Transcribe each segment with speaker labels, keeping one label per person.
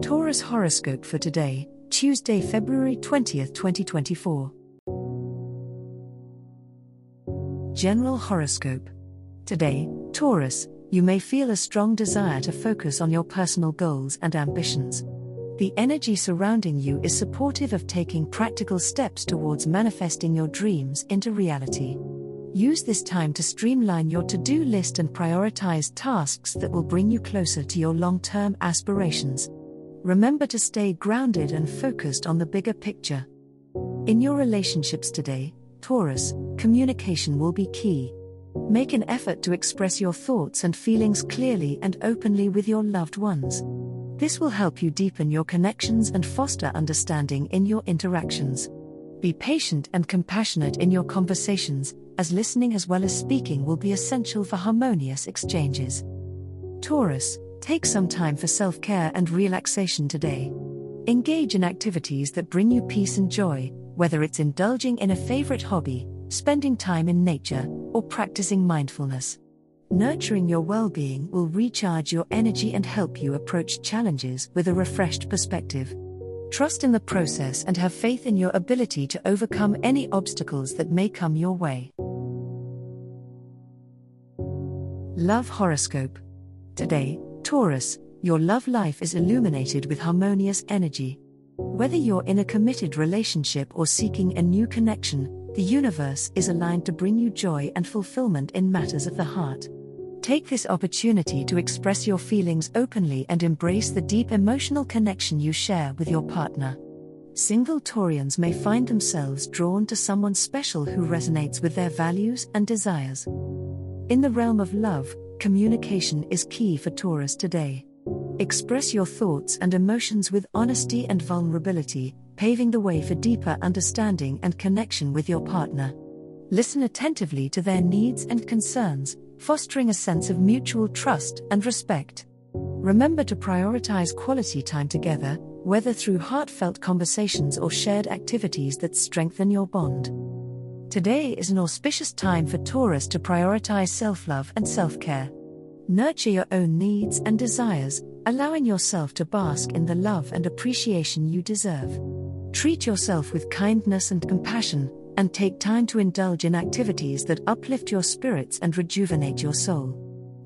Speaker 1: Taurus horoscope for today, Tuesday, February 20th, 2024. General horoscope. Today, Taurus, you may feel a strong desire to focus on your personal goals and ambitions. The energy surrounding you is supportive of taking practical steps towards manifesting your dreams into reality. Use this time to streamline your to do list and prioritize tasks that will bring you closer to your long term aspirations. Remember to stay grounded and focused on the bigger picture. In your relationships today, Taurus, communication will be key. Make an effort to express your thoughts and feelings clearly and openly with your loved ones. This will help you deepen your connections and foster understanding in your interactions. Be patient and compassionate in your conversations, as listening as well as speaking will be essential for harmonious exchanges. Taurus, Take some time for self care and relaxation today. Engage in activities that bring you peace and joy, whether it's indulging in a favorite hobby, spending time in nature, or practicing mindfulness. Nurturing your well being will recharge your energy and help you approach challenges with a refreshed perspective. Trust in the process and have faith in your ability to overcome any obstacles that may come your way. Love Horoscope. Today, Taurus, your love life is illuminated with harmonious energy. Whether you're in a committed relationship or seeking a new connection, the universe is aligned to bring you joy and fulfillment in matters of the heart. Take this opportunity to express your feelings openly and embrace the deep emotional connection you share with your partner. Single Taurians may find themselves drawn to someone special who resonates with their values and desires. In the realm of love, communication is key for Taurus today. Express your thoughts and emotions with honesty and vulnerability, paving the way for deeper understanding and connection with your partner. Listen attentively to their needs and concerns, fostering a sense of mutual trust and respect. Remember to prioritize quality time together, whether through heartfelt conversations or shared activities that strengthen your bond. Today is an auspicious time for Taurus to prioritize self love and self care. Nurture your own needs and desires, allowing yourself to bask in the love and appreciation you deserve. Treat yourself with kindness and compassion, and take time to indulge in activities that uplift your spirits and rejuvenate your soul.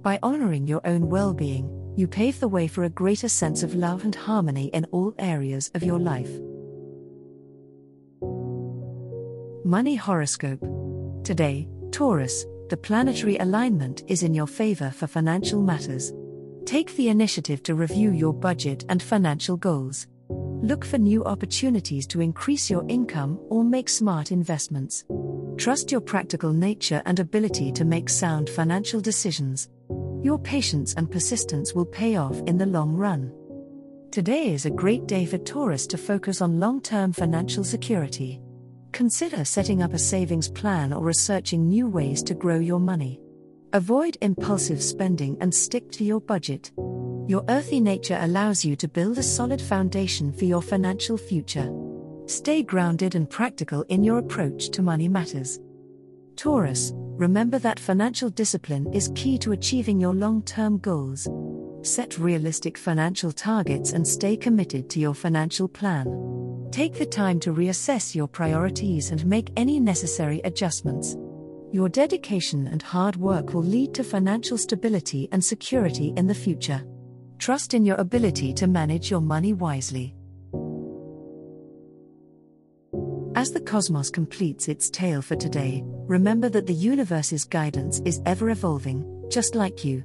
Speaker 1: By honoring your own well being, you pave the way for a greater sense of love and harmony in all areas of your life. Money Horoscope. Today, Taurus, the planetary alignment is in your favor for financial matters. Take the initiative to review your budget and financial goals. Look for new opportunities to increase your income or make smart investments. Trust your practical nature and ability to make sound financial decisions. Your patience and persistence will pay off in the long run. Today is a great day for Taurus to focus on long term financial security. Consider setting up a savings plan or researching new ways to grow your money. Avoid impulsive spending and stick to your budget. Your earthy nature allows you to build a solid foundation for your financial future. Stay grounded and practical in your approach to money matters. Taurus, remember that financial discipline is key to achieving your long term goals. Set realistic financial targets and stay committed to your financial plan. Take the time to reassess your priorities and make any necessary adjustments. Your dedication and hard work will lead to financial stability and security in the future. Trust in your ability to manage your money wisely. As the cosmos completes its tale for today, remember that the universe's guidance is ever evolving, just like you